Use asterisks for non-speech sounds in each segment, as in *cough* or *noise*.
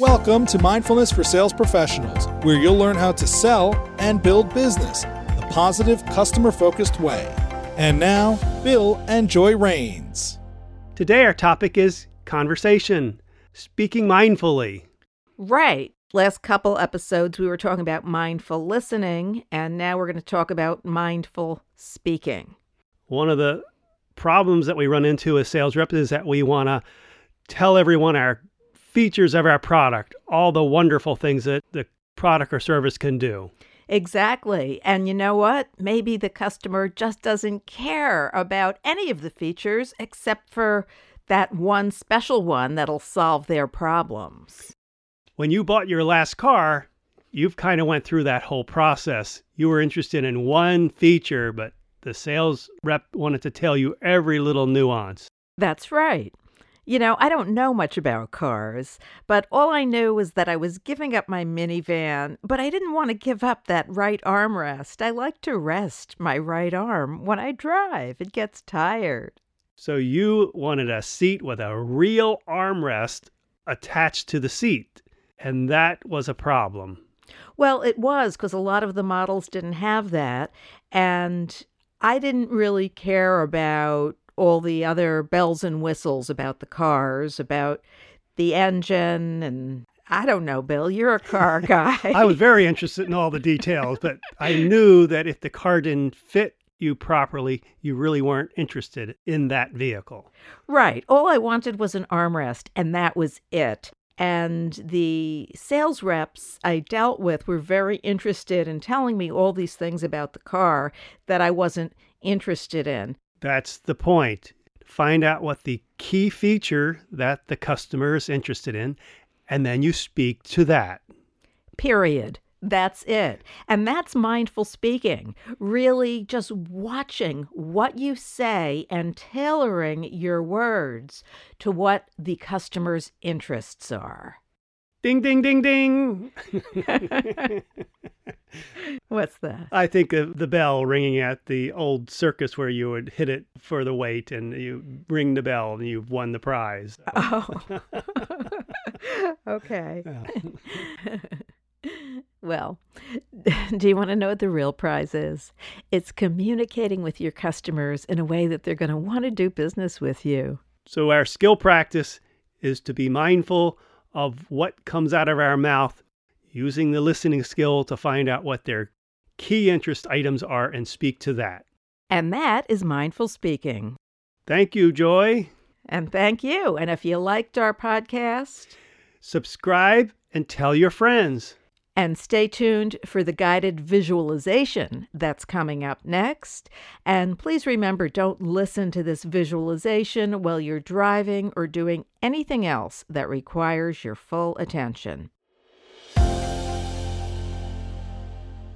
Welcome to Mindfulness for Sales Professionals, where you'll learn how to sell and build business the positive, customer focused way. And now, Bill and Joy Rains. Today, our topic is conversation, speaking mindfully. Right. Last couple episodes, we were talking about mindful listening, and now we're going to talk about mindful speaking. One of the problems that we run into as sales reps is that we want to tell everyone our features of our product, all the wonderful things that the product or service can do. Exactly. And you know what? Maybe the customer just doesn't care about any of the features except for that one special one that'll solve their problems. When you bought your last car, you've kind of went through that whole process. You were interested in one feature, but the sales rep wanted to tell you every little nuance. That's right. You know, I don't know much about cars, but all I knew was that I was giving up my minivan, but I didn't want to give up that right armrest. I like to rest my right arm when I drive, it gets tired. So you wanted a seat with a real armrest attached to the seat, and that was a problem. Well, it was because a lot of the models didn't have that, and I didn't really care about all the other bells and whistles about the cars, about the engine and I don't know, Bill, you're a car guy. *laughs* I was very interested in all the details, but I knew that if the car didn't fit you properly, you really weren't interested in that vehicle. Right. All I wanted was an armrest, and that was it. And the sales reps I dealt with were very interested in telling me all these things about the car that I wasn't interested in. That's the point. Find out what the key feature that the customer is interested in, and then you speak to that. Period. That's it. And that's mindful speaking. Really just watching what you say and tailoring your words to what the customer's interests are. Ding, ding, ding, ding. *laughs* *laughs* What's that? I think of the bell ringing at the old circus where you would hit it for the weight and you ring the bell and you've won the prize. Oh. *laughs* okay. *laughs* well, *laughs* do you want to know what the real prize is? It's communicating with your customers in a way that they're going to want to do business with you. So, our skill practice is to be mindful of what comes out of our mouth, using the listening skill to find out what their key interest items are and speak to that. And that is mindful speaking. Thank you, Joy. And thank you. And if you liked our podcast, subscribe and tell your friends. And stay tuned for the guided visualization that's coming up next. And please remember don't listen to this visualization while you're driving or doing anything else that requires your full attention.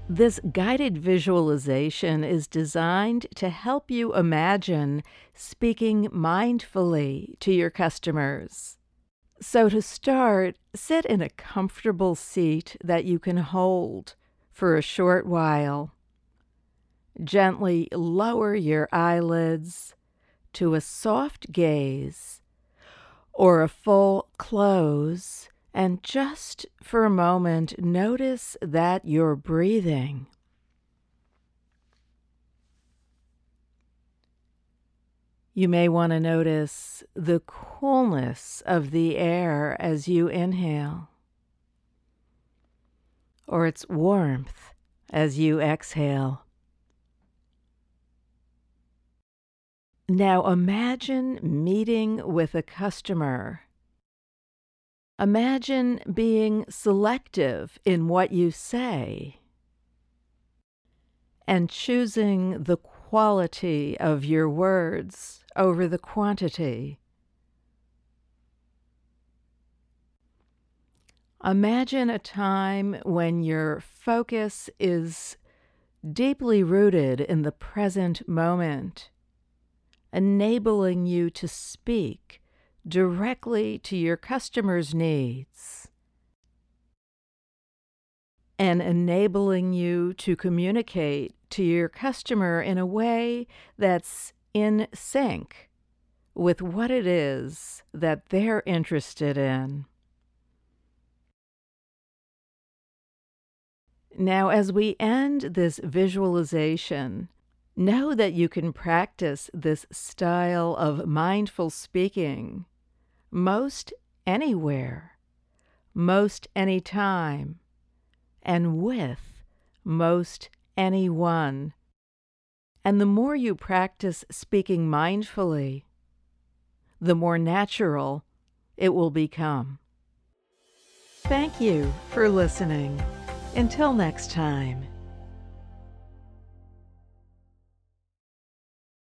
This guided visualization is designed to help you imagine speaking mindfully to your customers. So, to start, sit in a comfortable seat that you can hold for a short while. Gently lower your eyelids to a soft gaze or a full close, and just for a moment, notice that you're breathing. You may want to notice the coolness of the air as you inhale, or its warmth as you exhale. Now imagine meeting with a customer. Imagine being selective in what you say and choosing the quality of your words over the quantity. Imagine a time when your focus is deeply rooted in the present moment, enabling you to speak directly to your customers' needs and enabling you to communicate to your customer in a way that's in sync with what it is that they're interested in. Now, as we end this visualization, know that you can practice this style of mindful speaking most anywhere, most anytime, and with most anyone. And the more you practice speaking mindfully, the more natural it will become. Thank you for listening. Until next time.